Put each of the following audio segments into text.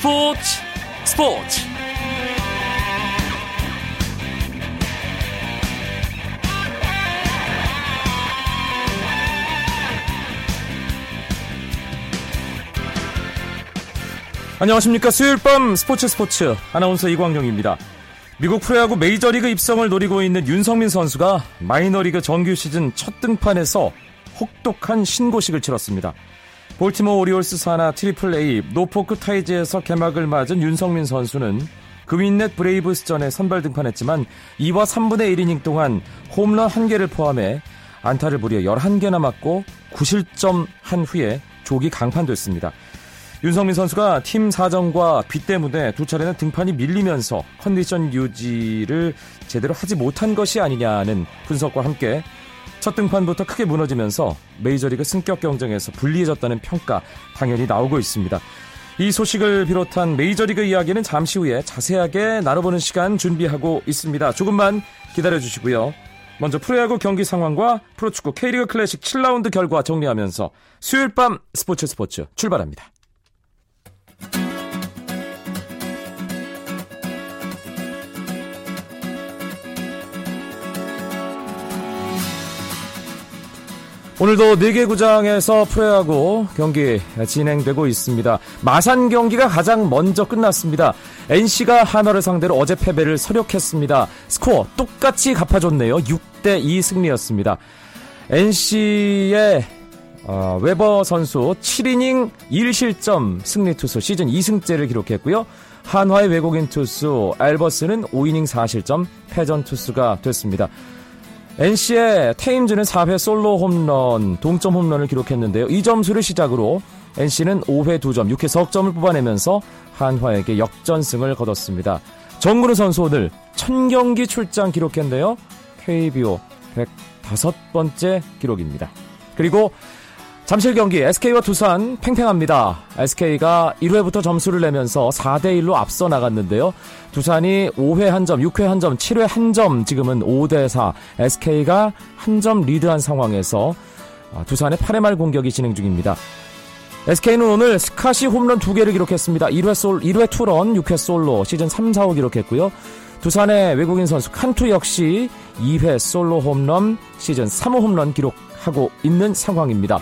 스포츠 스포츠. 안녕하십니까. 수요일 밤 스포츠 스포츠. 아나운서 이광용입니다. 미국 프로야구 메이저리그 입성을 노리고 있는 윤성민 선수가 마이너리그 정규 시즌 첫 등판에서 혹독한 신고식을 치렀습니다 볼티모어 오리올스 산하 트리플 A 노포크 타이즈에서 개막을 맞은 윤석민 선수는 그윈넷 브레이브스전에 선발 등판했지만 2와 3분의 1이닝 동안 홈런 1개를 포함해 안타를 무려 11개나 맞고 9실점 한 후에 조기 강판됐습니다. 윤석민 선수가 팀 사정과 비 때문에 두 차례는 등판이 밀리면서 컨디션 유지를 제대로 하지 못한 것이 아니냐는 분석과 함께 첫 등판부터 크게 무너지면서 메이저리그 승격 경쟁에서 불리해졌다는 평가 당연히 나오고 있습니다. 이 소식을 비롯한 메이저리그 이야기는 잠시 후에 자세하게 나눠보는 시간 준비하고 있습니다. 조금만 기다려 주시고요. 먼저 프로야구 경기 상황과 프로축구 K리그 클래식 7라운드 결과 정리하면서 수요일 밤 스포츠 스포츠 출발합니다. 오늘도 4개 구장에서 프로야구 경기 진행되고 있습니다. 마산 경기가 가장 먼저 끝났습니다. NC가 한화를 상대로 어제 패배를 서력했습니다. 스코어 똑같이 갚아줬네요. 6대2 승리였습니다. NC의 어, 웨버 선수 7이닝 1실점 승리 투수 시즌 2승째를 기록했고요. 한화의 외국인 투수 알버스는 5이닝 4실점 패전 투수가 됐습니다. NC의 테임즈는 4회 솔로 홈런, 동점 홈런을 기록했는데요. 이 점수를 시작으로 NC는 5회 2점, 6회 석점을 뽑아내면서 한화에게 역전승을 거뒀습니다. 정근우 선수 오늘 1000경기 출장 기록했는데요. KBO 105번째 기록입니다. 그리고 잠실 경기 SK와 두산 팽팽합니다. SK가 1회부터 점수를 내면서 4대 1로 앞서 나갔는데요. 두산이 5회 한 점, 6회 한 점, 7회 한 점, 지금은 5대 4. SK가 한 점 리드한 상황에서 아, 두산의 8회 말 공격이 진행 중입니다. SK는 오늘 스카시 홈런 2개를 기록했습니다. 1회 솔, 1회 투런, 6회 솔로, 시즌 3, 4호 기록했고요. 두산의 외국인 선수 칸투 역시 2회 솔로 홈런, 시즌 3호 홈런 기록하고 있는 상황입니다.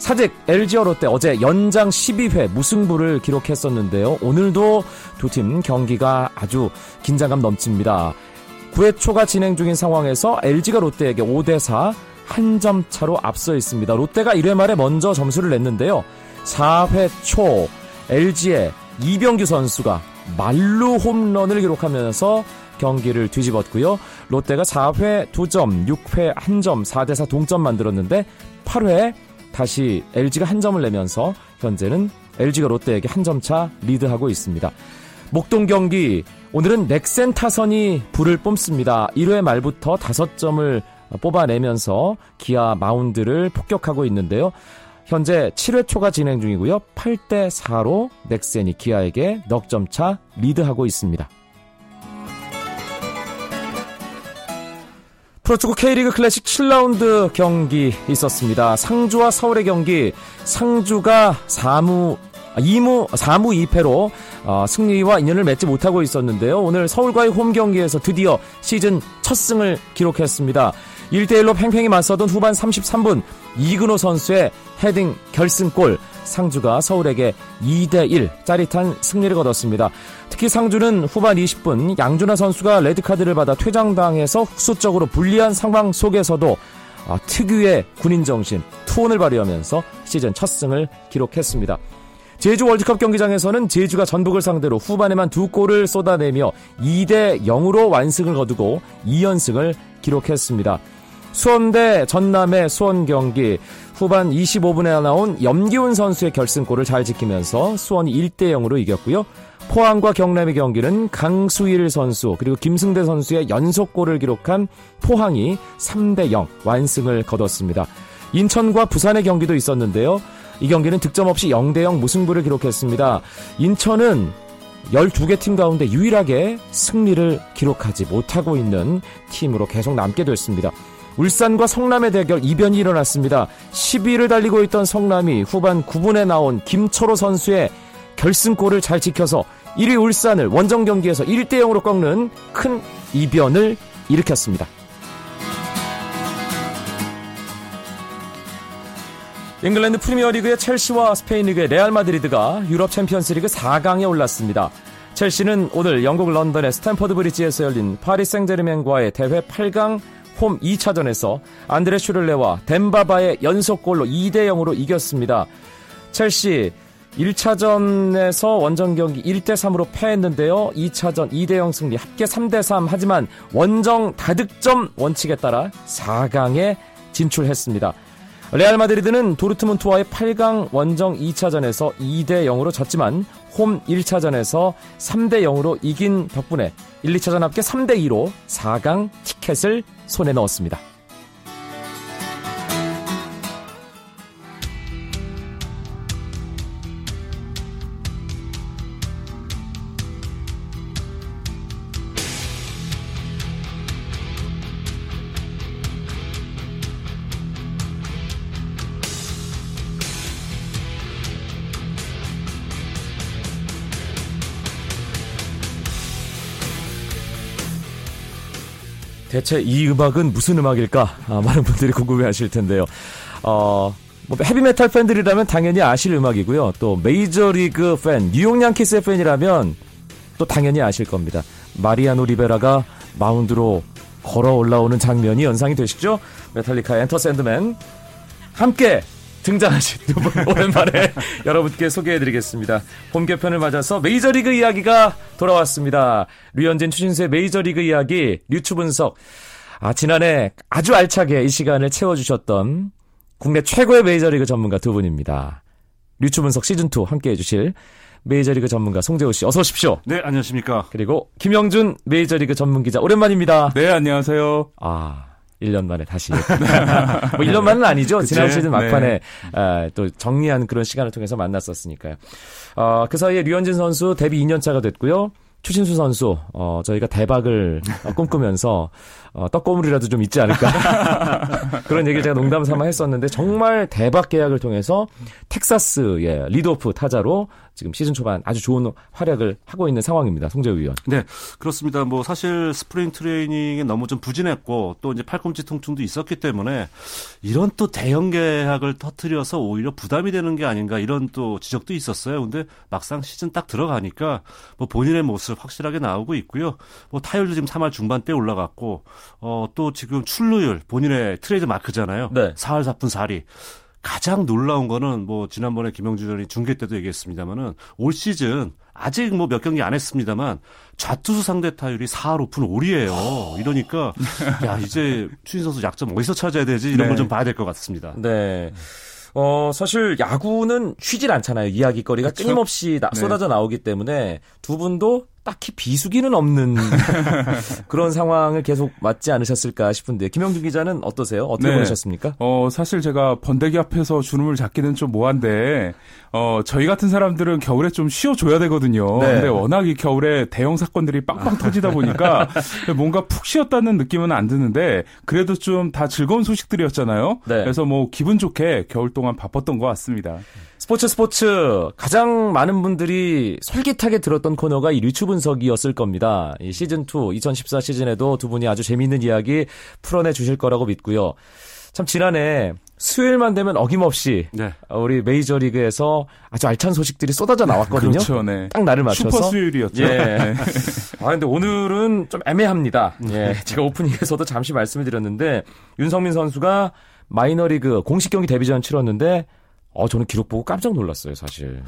사직 LG와 롯데 어제 연장 12회 무승부를 기록했었는데요. 오늘도 두 팀 경기가 아주 긴장감 넘칩니다. 9회 초가 진행 중인 상황에서 LG가 롯데에게 5대 4 한 점 차로 앞서 있습니다. 롯데가 1회 말에 먼저 점수를 냈는데요. 4회 초 LG의 이병규 선수가 말루 홈런을 기록하면서 경기를 뒤집었고요. 롯데가 4회 2점, 6회 1점, 4대 4 동점 만들었는데 8회 다시 LG가 한 점을 내면서 현재는 LG가 롯데에게 한 점 차 리드하고 있습니다. 목동 경기 오늘은 넥센 타선이 불을 뿜습니다. 1회 말부터 5점을 뽑아내면서 기아 마운드를 폭격하고 있는데요. 현재 7회 초가 진행 중이고요. 8대 4로 넥센이 기아에게 넉 점 차 리드하고 있습니다. 프로축구 K리그 클래식 7라운드 경기 있었습니다. 상주와 서울의 경기 상주가 4무 2무 4무 2패로 어, 승리와 인연을 맺지 못하고 있었는데요. 오늘 서울과의 홈 경기에서 드디어 시즌 첫 승을 기록했습니다. 1대1로 팽팽히 맞서던 후반 33분 이근호 선수의 헤딩 결승골 상주가 서울에게 2대1 짜릿한 승리를 거뒀습니다. 특히 상주는 후반 20분 양준하 선수가 레드카드를 받아 퇴장당해서 흑수적으로 불리한 상황 속에서도 아, 특유의 군인 정신, 투혼을 발휘하면서 시즌 첫 승을 기록했습니다. 제주 월드컵 경기장에서는 제주가 전북을 상대로 후반에만 두 골을 쏟아내며 2대 0으로 완승을 거두고 2연승을 기록했습니다. 수원대 전남의 수원 경기 후반 25분에 나온 염기훈 선수의 결승골을 잘 지키면서 수원이 1대 0으로 이겼고요. 포항과 경남의 경기는 강수일 선수 그리고 김승대 선수의 연속골을 기록한 포항이 3대 0 완승을 거뒀습니다. 인천과 부산의 경기도 있었는데요. 이 경기는 득점 없이 0대 0 무승부를 기록했습니다. 인천은 12개 팀 가운데 유일하게 승리를 기록하지 못하고 있는 팀으로 계속 남게 됐습니다. 울산과 성남의 대결 이변이 일어났습니다. 12위를 달리고 있던 성남이 후반 9분에 나온 김철호 선수의 결승골을 잘 지켜서 1위 울산을 원정 경기에서 1대 0으로 꺾는 큰 이변을 일으켰습니다. 잉글랜드 프리미어리그의 첼시와 스페인 리그의 레알 마드리드가 유럽 챔피언스리그 4강에 올랐습니다. 첼시는 오늘 영국 런던의 스탠퍼드 브리지에서 열린 파리 생제르맹과의 대회 8강 홈 2차전에서 안드레 쉬를레와 뎀바 바의 연속골로 2대 0으로 이겼습니다. 첼시 1차전에서 원정 경기 1대 3으로 패했는데요. 2차전 2대 0 승리, 합계 3대 3 하지만 원정 다득점 원칙에 따라 4강에 진출했습니다. 레알 마드리드는 도르트문트와의 8강 원정 2차전에서 2대 0으로 졌지만 홈 1차전에서 3대 0으로 이긴 덕분에 1, 2차전 합계 3대 2로 4강 티켓을 손에 넣었습니다. 대체 이 음악은 무슨 음악일까? 아, 많은 분들이 궁금해 하실 텐데요. 어, 뭐 헤비메탈 팬들이라면 당연히 아실 음악이고요. 또 메이저리그 팬, 뉴욕 양키스의 팬이라면 또 당연히 아실 겁니다. 마리아노 리베라가 마운드로 걸어 올라오는 장면이 연상이 되시죠? 메탈리카의 Enter Sandman 함께 등장하신 두 분 오랜만에 여러분께 소개해드리겠습니다. 봄 개편을 맞아서 메이저리그 이야기가 돌아왔습니다. 류현진 추신수의 메이저리그 이야기 류추 분석. 아 지난해 아주 알차게 이 시간을 채워주셨던 국내 최고의 메이저리그 전문가 두 분입니다. 류추 분석 시즌 2 함께해 주실 메이저리그 전문가 송재호 씨 어서 오십시오. 네 안녕하십니까. 그리고 김영준 메이저리그 전문 기자 오랜만입니다. 네 안녕하세요. 아 1년 만에 다시. 뭐 1년 만은 아니죠. 그치? 지난 시즌 막판에 네. 아, 또 정리한 그런 시간을 통해서 만났었으니까요. 어, 그 사이에 류현진 선수 데뷔 2년 차가 됐고요. 추신수 선수, 어, 저희가 대박을 꿈꾸면서, 어, 떡고물이라도 좀 있지 않을까. 그런 얘기를 제가 농담 삼아 했었는데, 정말 대박 계약을 통해서 텍사스의 리드오프 타자로 지금 시즌 초반 아주 좋은 활약을 하고 있는 상황입니다. 송재우 위원. 네, 그렇습니다. 뭐 사실 스프링 트레이닝에 너무 좀 부진했고 또 이제 팔꿈치 통증도 있었기 때문에 이런 또 대형 계약을 터트려서 오히려 부담이 되는 게 아닌가 이런 또 지적도 있었어요. 근데 막상 시즌 딱 들어가니까 뭐 본인의 모습 확실하게 나오고 있고요. 뭐 타율도 지금 3할 중반대 올라갔고 어 또 지금 출루율 본인의 트레이드 마크잖아요. 네. 4할 4푼 4리. 가장 놀라운 거는 뭐 지난번에 김영주 전이 중계 때도 얘기했습니다만은 올 시즌 아직 뭐 몇 경기 안 했습니다만 좌투수 상대 타율이 4할 5푼 5리예요. 이러니까 야 이제 추신수 선수 약점 어디서 찾아야 되지 이런 네. 걸좀 봐야 될 것 같습니다. 네. 어, 사실 야구는 쉬질 않잖아요. 이야기거리가 그쵸? 끊임없이 나, 네. 쏟아져 나오기 때문에 두 분도 딱히 비수기는 없는 그런 상황을 계속 맞지 않으셨을까 싶은데 김영준 기자는 어떠세요? 어떻게 네. 보내셨습니까? 어 사실 제가 번데기 앞에서 주름을 잡기는 좀 뭐한데 어 저희 같은 사람들은 겨울에 좀 쉬어줘야 되거든요. 네. 근데 워낙 이 겨울에 대형 사건들이 빵빵 터지다 보니까 뭔가 푹 쉬었다는 느낌은 안 드는데 그래도 좀 다 즐거운 소식들이었잖아요. 네. 그래서 뭐 기분 좋게 겨울 동안 바빴던 것 같습니다. 스포츠 스포츠 가장 많은 분들이 솔깃하게 들었던 코너가 이 류추 분석이었을 겁니다. 이 시즌 2 2014 시즌에도 두 분이 아주 재미있는 이야기 풀어내 주실 거라고 믿고요. 참 지난해 수요일만 되면 어김없이 네. 우리 메이저리그에서 아주 알찬 소식들이 쏟아져 나왔거든요. 그렇죠, 네. 딱 날을 맞춰서 슈퍼 수요일이었죠. 예. 네. 아 근데 오늘은 좀 애매합니다. 예. 제가 오프닝에서도 잠시 말씀을 드렸는데 윤석민 선수가 마이너리그 공식 경기 데뷔전 치렀는데 어, 저는 기록 보고 깜짝 놀랐어요, 사실.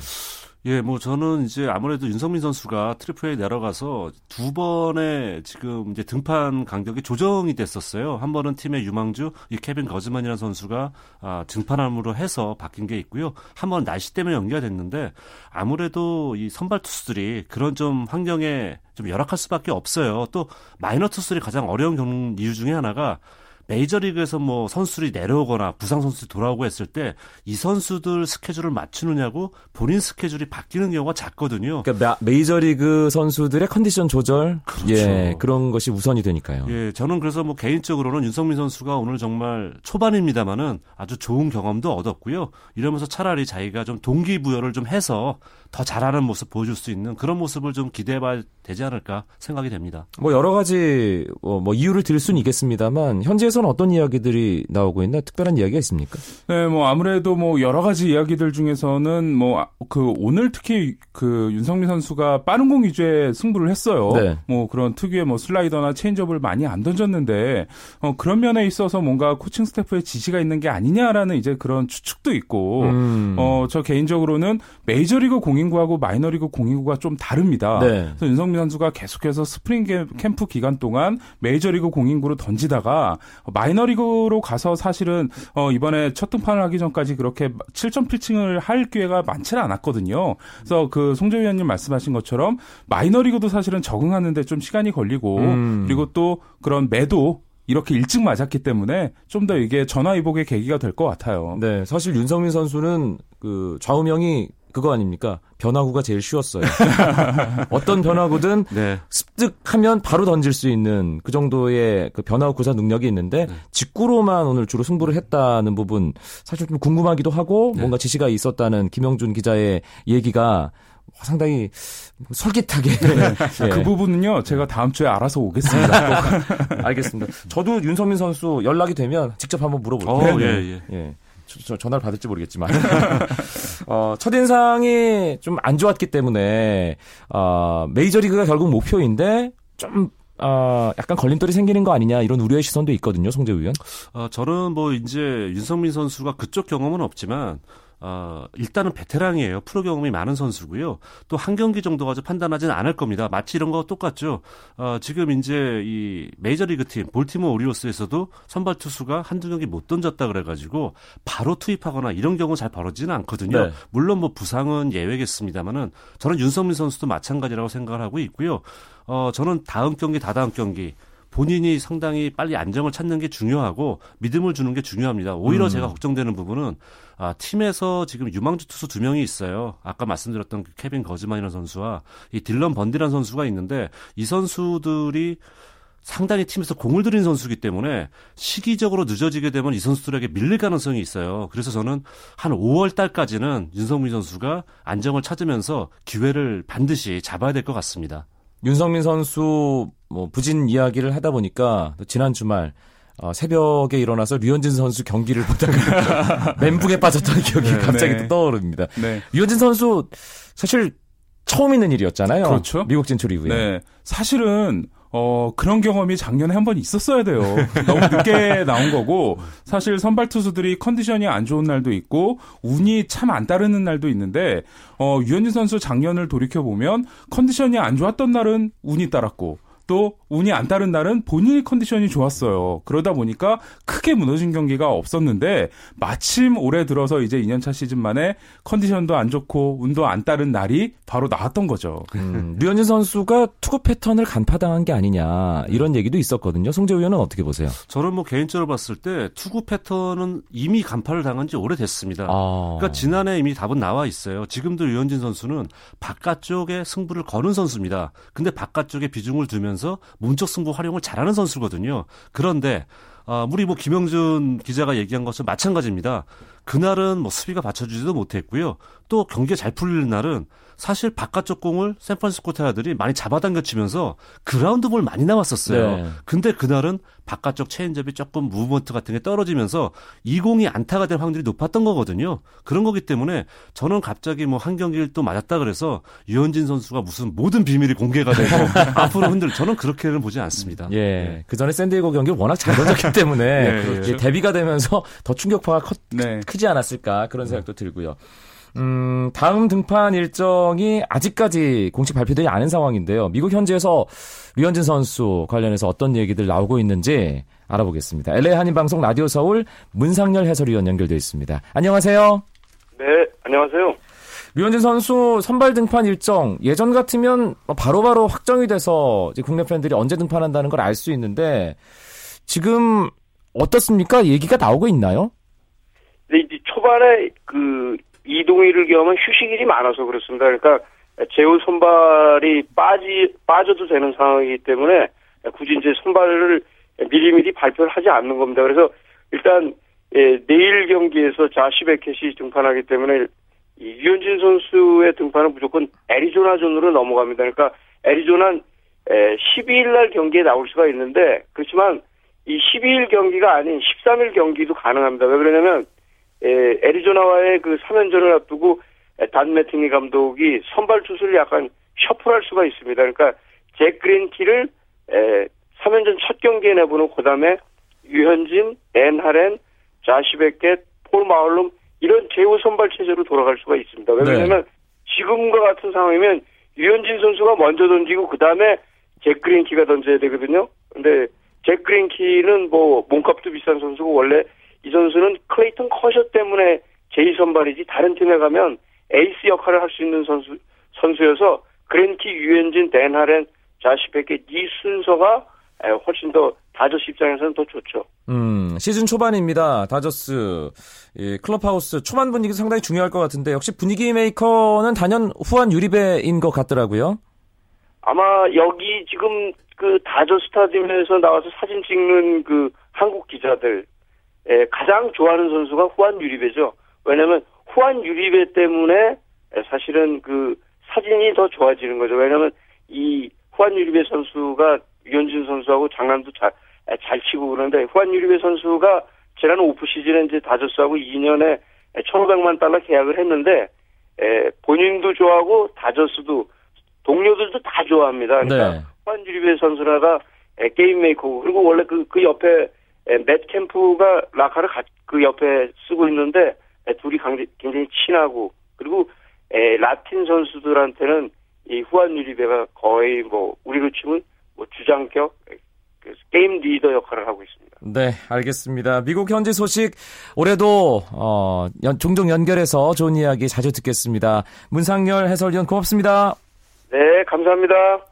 예, 뭐 저는 이제 아무래도 윤석민 선수가 트리플 A 내려가서 두 번의 지금 이제 등판 간격이 조정이 됐었어요. 한 번은 팀의 유망주 이 케빈 가우스먼이라는 선수가 아, 등판함으로 해서 바뀐 게 있고요. 한 번 날씨 때문에 연기가 됐는데 아무래도 이 선발 투수들이 그런 좀 환경에 좀 열악할 수밖에 없어요. 또 마이너 투수들이 가장 어려운 경우 이유 중에 하나가 메이저리그에서 뭐 선수들이 내려오거나 부상 선수들이 돌아오고 했을 때 이 선수들 스케줄을 맞추느냐고 본인 스케줄이 바뀌는 경우가 작거든요. 그러니까 메이저리그 선수들의 컨디션 조절, 그렇죠. 예, 그런 것이 우선이 되니까요. 예, 저는 그래서 뭐 개인적으로는 윤성민 선수가 오늘 정말 초반입니다만은 아주 좋은 경험도 얻었고요. 이러면서 차라리 자기가 좀 동기부여를 좀 해서 더 잘하는 모습 보여줄 수 있는 그런 모습을 좀 기대해봐야 되지 않을까 생각이 됩니다. 뭐 여러 가지 뭐, 뭐 이유를 들 수는 있겠습니다만 현지에서는 어떤 이야기들이 나오고 있나 특별한 이야기가 있습니까? 네, 뭐 아무래도 뭐 여러 가지 이야기들 중에서는 뭐 그 오늘 특히 그 윤석민 선수가 빠른 공 위주의 승부를 했어요. 네. 뭐 그런 특유의 뭐 슬라이더나 체인지업을 많이 안 던졌는데 어 그런 면에 있어서 뭔가 코칭 스태프의 지시가 있는 게 아니냐라는 이제 그런 추측도 있고 음. 어저 개인적으로는 메이저리그 공인구하고 마이너리그 공인구가 좀 다릅니다. 네. 그래서 윤석민 선수가 계속해서 스프링 캠프 기간 동안 메이저리그 공인구로 던지다가 마이너리그로 가서 사실은 어 이번에 첫 등판을 하기 전까지 그렇게 7점 피칭을 할 기회가 많지는 않았거든요. 그래서 그 송재 위원님 말씀하신 것처럼 마이너리그도 사실은 적응하는데 좀 시간이 걸리고 음. 그리고 또 그런 매도 이렇게 일찍 맞았기 때문에 좀 더 이게 전화위복의 계기가 될 것 같아요. 네, 사실 윤성민 선수는 그 좌우명이 그거 아닙니까? 변화구가 제일 쉬웠어요. 어떤 변화구든 네. 습득하면 바로 던질 수 있는 그 정도의 그 변화구 구사 능력이 있는데 네. 직구로만 오늘 주로 승부를 했다는 부분 사실 좀 궁금하기도 하고 네. 뭔가 지시가 있었다는 김영준 기자의 얘기가 상당히 솔깃하게. 네. 네. 그 부분은요, 제가 다음 주에 알아서 오겠습니다. 알겠습니다. 저도 윤성민 선수 연락이 되면 직접 한번 물어볼게요. 어, 예, 예. 예. 저, 전화를 받을지 모르겠지만 어, 첫인상이 좀 안 좋았기 때문에 어, 메이저리그가 결국 목표인데 좀 어, 약간 걸림돌이 생기는 거 아니냐 이런 우려의 시선도 있거든요, 송재 의원. 어, 저는 뭐 이제 윤성민 선수가 그쪽 경험은 없지만 어, 일단은 베테랑이에요. 프로 경험이 많은 선수고요. 또 한 경기 정도 가지고 판단하지는 않을 겁니다. 마치 이런 거 똑같죠. 어, 지금 이제 이 메이저리그 팀 볼티모 오리오스에서도 선발 투수가 한두 경기 못 던졌다 그래가지고 바로 투입하거나 이런 경우 잘 벌어지는 않거든요. 네. 물론 뭐 부상은 예외겠습니다만은 저는 윤성민 선수도 마찬가지라고 생각을 하고 있고요. 어, 저는 다음 경기 다다음 경기 본인이 상당히 빨리 안정을 찾는 게 중요하고 믿음을 주는 게 중요합니다. 오히려 음. 제가 걱정되는 부분은 아, 팀에서 지금 유망주 투수 두 명이 있어요. 아까 말씀드렸던 그 케빈 거즈만이라는 선수와 이 딜런 번디라는 선수가 있는데 이 선수들이 상당히 팀에서 공을 들인 선수기 때문에 시기적으로 늦어지게 되면 이 선수들에게 밀릴 가능성이 있어요. 그래서 저는 한 5월 달까지는 윤성민 선수가 안정을 찾으면서 기회를 반드시 잡아야 될 것 같습니다. 윤성민 선수 뭐 부진 이야기를 하다 보니까 지난 주말 어, 새벽에 일어나서 류현진 선수 경기를 보다가 멘붕에 빠졌던 기억이 네, 갑자기 네. 떠오릅니다. 네. 류현진 선수 사실 처음 있는 일이었잖아요. 그렇죠. 미국 진출 이후에. 네. 사실은 어, 그런 경험이 작년에 한 번 있었어야 돼요. 너무 늦게 나온 거고, 사실 선발 투수들이 컨디션이 안 좋은 날도 있고, 운이 참 안 따르는 날도 있는데, 어, 유현진 선수 작년을 돌이켜보면, 컨디션이 안 좋았던 날은 운이 따랐고, 또 운이 안 따른 날은 본인의 컨디션이 좋았어요. 그러다 보니까 크게 무너진 경기가 없었는데 마침 올해 들어서 이제 2년차 시즌 만에 컨디션도 안 좋고 운도 안 따른 날이 바로 나왔던 거죠. 음, 류현진 선수가 투구 패턴을 간파당한 게 아니냐 이런 얘기도 있었거든요. 송재 의원은 어떻게 보세요? 저는 뭐 개인적으로 봤을 때 투구 패턴은 이미 간파를 당한 지 오래됐습니다. 아. 그러니까 지난해 이미 답은 나와 있어요. 지금도 류현진 선수는 바깥쪽에 승부를 거는 선수입니다. 근데 바깥쪽에 비중을 두면서 문적 승부 활용을 잘하는 선수거든요. 그런데 아, 우리 뭐 김영준 기자가 얘기한 것은 마찬가지입니다. 그날은 뭐 수비가 받쳐주지도 못했고요. 또 경기가 잘 풀리는 날은 사실 바깥쪽 공을 샌프란시스코 타야들이 많이 잡아당겨 치면서 그라운드 볼 많이 나왔었어요. 네. 근데 그날은 바깥쪽 체인점이 조금 무브먼트 같은 게 떨어지면서 이 공이 안타가 될 확률이 높았던 거거든요. 그런 거기 때문에 저는 갑자기 뭐 한 경기를 또 맞았다 그래서 유현진 선수가 무슨 모든 비밀이 공개가 되고 앞으로 흔들 저는 그렇게는 보지 않습니다. 예. 네. 그 전에 샌디에고 경기를 워낙 잘 던졌기 때문에 네, 그렇죠. 데뷔가 되면서 더 충격파가 컸, 네. 크지 않았을까 그런 생각도 들고요. 음, 다음 등판 일정이 아직까지 공식 발표되지 않은 상황인데요. 미국 현지에서 류현진 선수 관련해서 어떤 얘기들 나오고 있는지 알아보겠습니다. LA 한인방송 라디오 서울 문상열 해설위원 연결되어 있습니다. 안녕하세요. 네, 안녕하세요. 류현진 선수 선발 등판 일정 예전 같으면 바로바로 바로 확정이 돼서 국내 팬들이 언제 등판한다는 걸 알 수 있는데 지금 어떻습니까? 얘기가 나오고 있나요? 네, 이제 초반에 그 이동일을 경험한 휴식일이 많아서 그렇습니다. 그러니까 제우 선발이 빠지 빠져도 되는 상황이기 때문에 굳이 이제 선발을 미리미리 발표를 하지 않는 겁니다. 그래서 일단 예, 내일 경기에서 조시 베켓이 등판하기 때문에 이 류현진 선수의 등판은 무조건 애리조나 전으로 넘어갑니다. 그러니까 애리조나 12일 날 경기에 나올 수가 있는데 그렇지만 이 12일 경기가 아닌 13일 경기도 가능합니다. 왜 그러냐면 에, 애리조나와의 그 3연전을 앞두고 돈 매팅리 감독이 선발 투수를 약간 shuffle할 수가 있습니다. 그러니까 잭 그린키를 에, 3연전 첫 경기에 내보는 그 다음에 류현진, 댄 하렌, 조시 베켓, 폴 마홀름 이런 제5 선발 체제로 돌아갈 수가 있습니다. 왜냐하면 네. 지금과 같은 상황이면 류현진 선수가 먼저 던지고 그 다음에 잭 그린키가 던져야 되거든요. 근데 잭 그린키는 뭐 몸값도 비싼 선수고 원래 이 선수는 클레이턴 커셔 때문에 제2 선발이지 다른 팀에 가면 에이스 역할을 할 수 있는 선수 선수여서 그레인키, 류현진, 댄 하렌, 조시 베켓 이 순서가 훨씬 더 다저스 입장에서는 더 좋죠. 음, 시즌 초반입니다. 다저스 예, 클럽하우스 초반 분위기 상당히 중요할 것 같은데 역시 분위기 메이커는 단연 후안 유리베인 것 같더라고요. 아마 여기 지금 그 다저 스타디움에서 나와서 사진 찍는 그 한국 기자들 에, 가장 좋아하는 선수가 후한 유리배죠. 왜냐하면 후한 유리배 때문에 사실은 그 사진이 더 좋아지는 거죠. 왜냐하면 이 후한 유리배 선수가 유현진 선수하고 장난도 잘, 잘 치고 그러는데 후한 유리배 선수가 지난 오프 시즌에 이제 다저스하고 2년에 1,500만 달러 계약을 했는데 에, 본인도 좋아하고 다저스도 동료들도 다 좋아합니다. 그러니까 네. 후한 유리배 선수라가 게임 메이커고 그리고 원래 그, 그 옆에 맷 캠프가 라커를 그 옆에 쓰고 있는데 둘이 굉장히 친하고 그리고 라틴 선수들한테는 이 후안 유리베가 거의 뭐 우리로 치면 뭐 주장격 그 게임 리더 역할을 하고 있습니다. 네, 알겠습니다. 미국 현지 소식 올해도 어, 연, 종종 연결해서 좋은 이야기 자주 듣겠습니다. 문상열 해설위원 고맙습니다. 네, 감사합니다.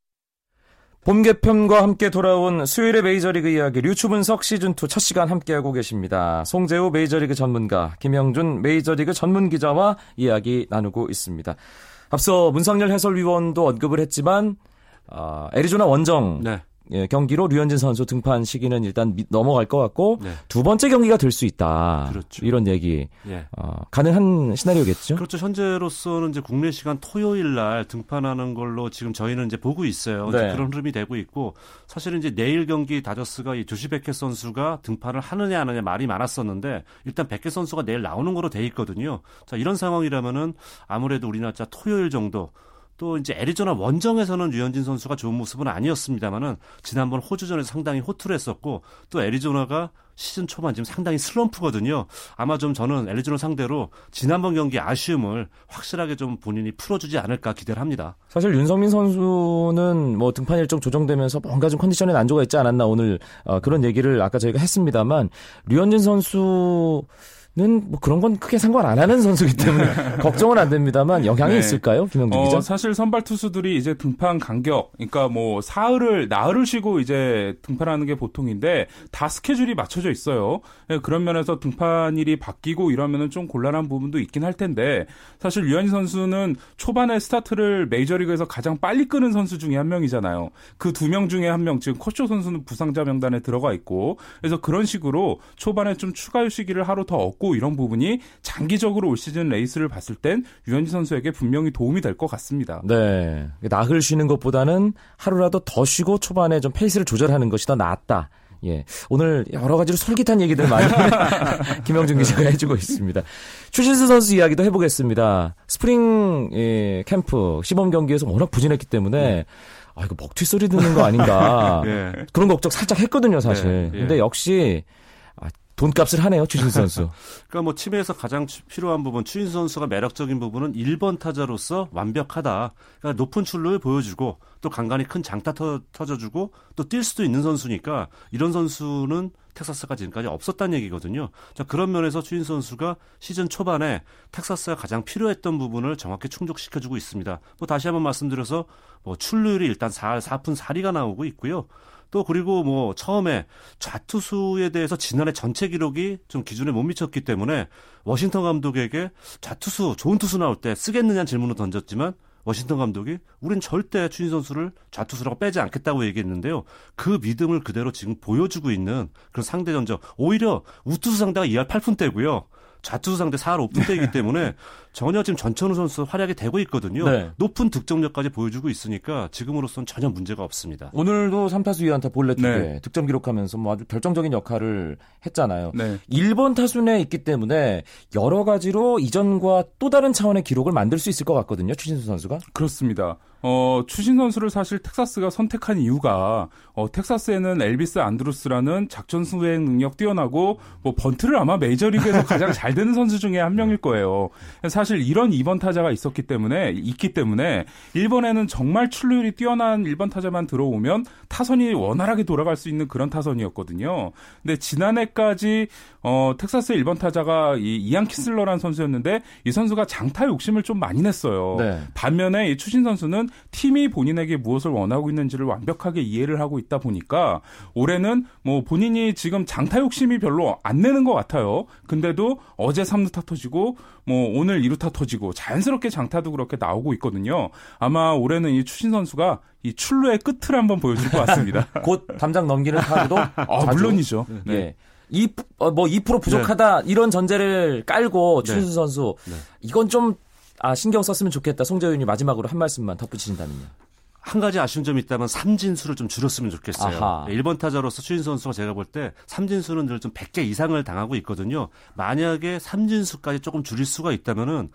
봄 개편과 함께 돌아온 수요일의 메이저리그 이야기 류추 분석 시즌2 첫 시간 함께하고 계십니다. 송재우 메이저리그 전문가, 김영준 메이저리그 전문 기자와 이야기 나누고 있습니다. 앞서 문상열 해설위원도 언급을 했지만 어, 애리조나 원정 네. 예, 경기로 류현진 선수 등판 시기는 일단 넘어갈 것 같고 네. 두 번째 경기가 될 수 있다. 그렇죠. 이런 얘기 예. 어, 가능한 시나리오겠죠. 그렇죠. 현재로서는 이제 국내 시간 토요일 날 등판하는 걸로 지금 저희는 이제 보고 있어요. 네. 이제 그런 흐름이 되고 있고 사실은 이제 내일 경기 다저스가 이 조시 베켓 선수가 등판을 하느냐 안 하느냐 말이 많았었는데 일단 베켓 선수가 내일 나오는 거로 돼 있거든요. 자 이런 상황이라면은 아무래도 우리나라 토요일 정도 또 이제 애리조나 원정에서는 유현진 선수가 좋은 모습은 아니었습니다만은 지난번 호주전에서 상당히 호투를 했었고 또 애리조나가 시즌 초반 지금 상당히 슬럼프거든요. 아마 좀 저는 애리조나 상대로 지난번 경기 아쉬움을 확실하게 좀 본인이 풀어주지 않을까 기대를 합니다. 사실 윤성민 선수는 뭐 등판 일정 조정되면서 뭔가 좀 컨디션에 난조가 있지 않았나 오늘 어, 그런 얘기를 아까 저희가 했습니다만 류현진 선수 는 뭐 그런 건 크게 상관 안 하는 선수기 때문에 걱정은 안 됩니다만 영향이 네. 있을까요, 김영준 어, 기자? 사실 선발 투수들이 이제 등판 간격, 그러니까 뭐 사흘을 나흘을 쉬고 이제 등판하는 게 보통인데 다 스케줄이 맞춰져 있어요. 네, 그런 면에서 등판일이 바뀌고 이러면은 좀 곤란한 부분도 있긴 할 텐데 사실 류현진 선수는 초반에 스타트를 메이저리그에서 가장 빨리 끄는 선수 중에 한 명이잖아요. 그 두 명 중에 한 명 지금 커쇼 선수는 부상자 명단에 들어가 있고 그래서 그런 식으로 초반에 좀 추가 휴식기를 하루 더 얻고 없고 이런 부분이 장기적으로 올 시즌 레이스를 봤을 땐 류현진 선수에게 분명히 도움이 될 것 같습니다. 네. 나흘 쉬는 것보다는 하루라도 더 쉬고 초반에 좀 페이스를 조절하는 것이 더 낫다. 예. 오늘 여러 가지로 솔깃한 얘기들 많이 김영준 기자가 해주고 있습니다. 추신수 선수 이야기도 해보겠습니다. 스프링 예, 캠프 시범 경기에서 워낙 부진했기 때문에 네. 아 이거 먹튀 소리 듣는 거 아닌가 예. 그런 걱정 살짝 했거든요 사실. 예. 예. 근데 역시 돈값을 하네요, 추신수 선수. 그러니까 뭐 팀에서 가장 필요한 부분, 추신수 선수가 매력적인 부분은 1번 타자로서 완벽하다. 그러니까 높은 출루율을 보여주고 또 간간히 큰 장타 터, 터져주고 또 뛸 수도 있는 선수니까 이런 선수는 텍사스가 지금까지 없었다는 얘기거든요. 자, 그런 면에서 추신수 선수가 시즌 초반에 텍사스가 가장 필요했던 부분을 정확히 충족시켜주고 있습니다. 뭐 다시 한번 말씀드려서 뭐 출루율이 일단 4, 4푼 4리가 나오고 있고요. 또 그리고 뭐 처음에 좌투수에 대해서 지난해 전체 기록이 좀 기준에 못 미쳤기 때문에 워싱턴 감독에게 좌투수 좋은 투수 나올 때 쓰겠느냐는 질문을 던졌지만 워싱턴 감독이 우린 절대 추진 선수를 좌투수라고 빼지 않겠다고 얘기했는데요. 그 믿음을 그대로 지금 보여주고 있는 그런 상대 전적. 오히려 우투수 상대가 2할 8푼 대고요. 좌투수 상대 4할 5푼 대이기 때문에 전혀 지금 전천후 선수 활약이 되고 있거든요. 네. 높은 득점력까지 보여주고 있으니까 지금으로선 전혀 문제가 없습니다. 오늘도 3타수 2안타 볼넷 투 네. 득점 기록하면서 뭐 아주 결정적인 역할을 했잖아요. 네. 1번 타순에 있기 때문에 여러 가지로 이전과 또 다른 차원의 기록을 만들 수 있을 것 같거든요. 추신수 선수가. 그렇습니다. 어, 추신수 선수를 사실 텍사스가 선택한 이유가 어, 텍사스에는 엘비스 안드루스라는 작전 수행 능력 뛰어나고 뭐 번트를 아마 메이저리그에서 가장 잘 대는 선수 중에 한 명일 거예요. 사실 이런 2번 타자가 있었기 때문에 있기 때문에 1번에는 정말 출루율이 뛰어난 1번 타자만 들어오면 타선이 원활하게 돌아갈 수 있는 그런 타선이었거든요. 근데 지난해까지 어, 텍사스 의 1번 타자가 이 이안 키슬러라는 선수였는데 이 선수가 장타 욕심을 좀 많이 냈어요. 네. 반면에 이 추신 선수는 팀이 본인에게 무엇을 원하고 있는지를 완벽하게 이해를 하고 있다 보니까 올해는 뭐 본인이 지금 장타 욕심이 별로 안 내는 것 같아요. 근데도 어제 3루타 터지고 뭐 오늘 2루타 터지고 자연스럽게 장타도 그렇게 나오고 있거든요. 아마 올해는 이 추신 선수가 이 출루의 끝을 한번 보여줄 것 같습니다. 곧 담장 넘기는 타구도 아, 물론이죠. 네. 네. 2, 어, 뭐 2% 부족하다 네. 이런 전제를 깔고 네. 선수 네. 이건 좀 아, 신경 썼으면 좋겠다. 송재윤이 마지막으로 한 말씀만 덧붙이신다면요. 한 가지 아쉬운 점이 있다면 삼진수를 좀 줄였으면 좋겠어요. 아하. 1번 타자로서 추인 선수가 제가 볼 때 삼진수는 늘 좀 100개 이상을 당하고 있거든요. 만약에 삼진수까지 조금 줄일 수가 있다면은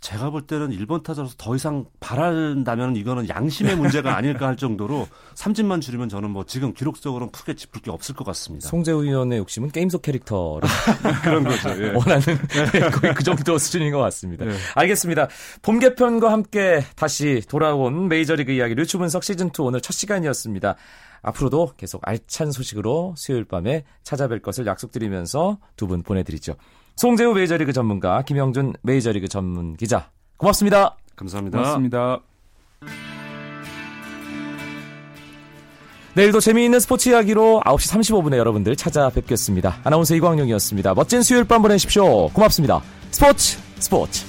제가 볼 때는 1번 타자로서 더 이상 바란다면 이거는 양심의 문제가 아닐까 할 정도로 삼진만 줄이면 저는 뭐 지금 기록적으로는 크게 짚을 게 없을 것 같습니다. 송재우 의원의 욕심은 게임 속 캐릭터를 그런 거죠. 예. 원하는 네, 거의 그 정도 수준인 것 같습니다. 예. 알겠습니다. 봄 개편과 함께 다시 돌아온 메이저리그 이야기를 추 분석 시즌2 오늘 첫 시간이었습니다. 앞으로도 계속 알찬 소식으로 수요일 밤에 찾아뵐 것을 약속드리면서 두 분 보내드리죠. 송재우 메이저리그 전문가, 김영준 메이저리그 전문 기자. 고맙습니다. 감사합니다. 고맙습니다. 내일도 재미있는 스포츠 이야기로 9시 35분에 여러분들 찾아뵙겠습니다. 아나운서 이광용이었습니다. 멋진 수요일 밤 보내십시오. 고맙습니다. 스포츠 스포츠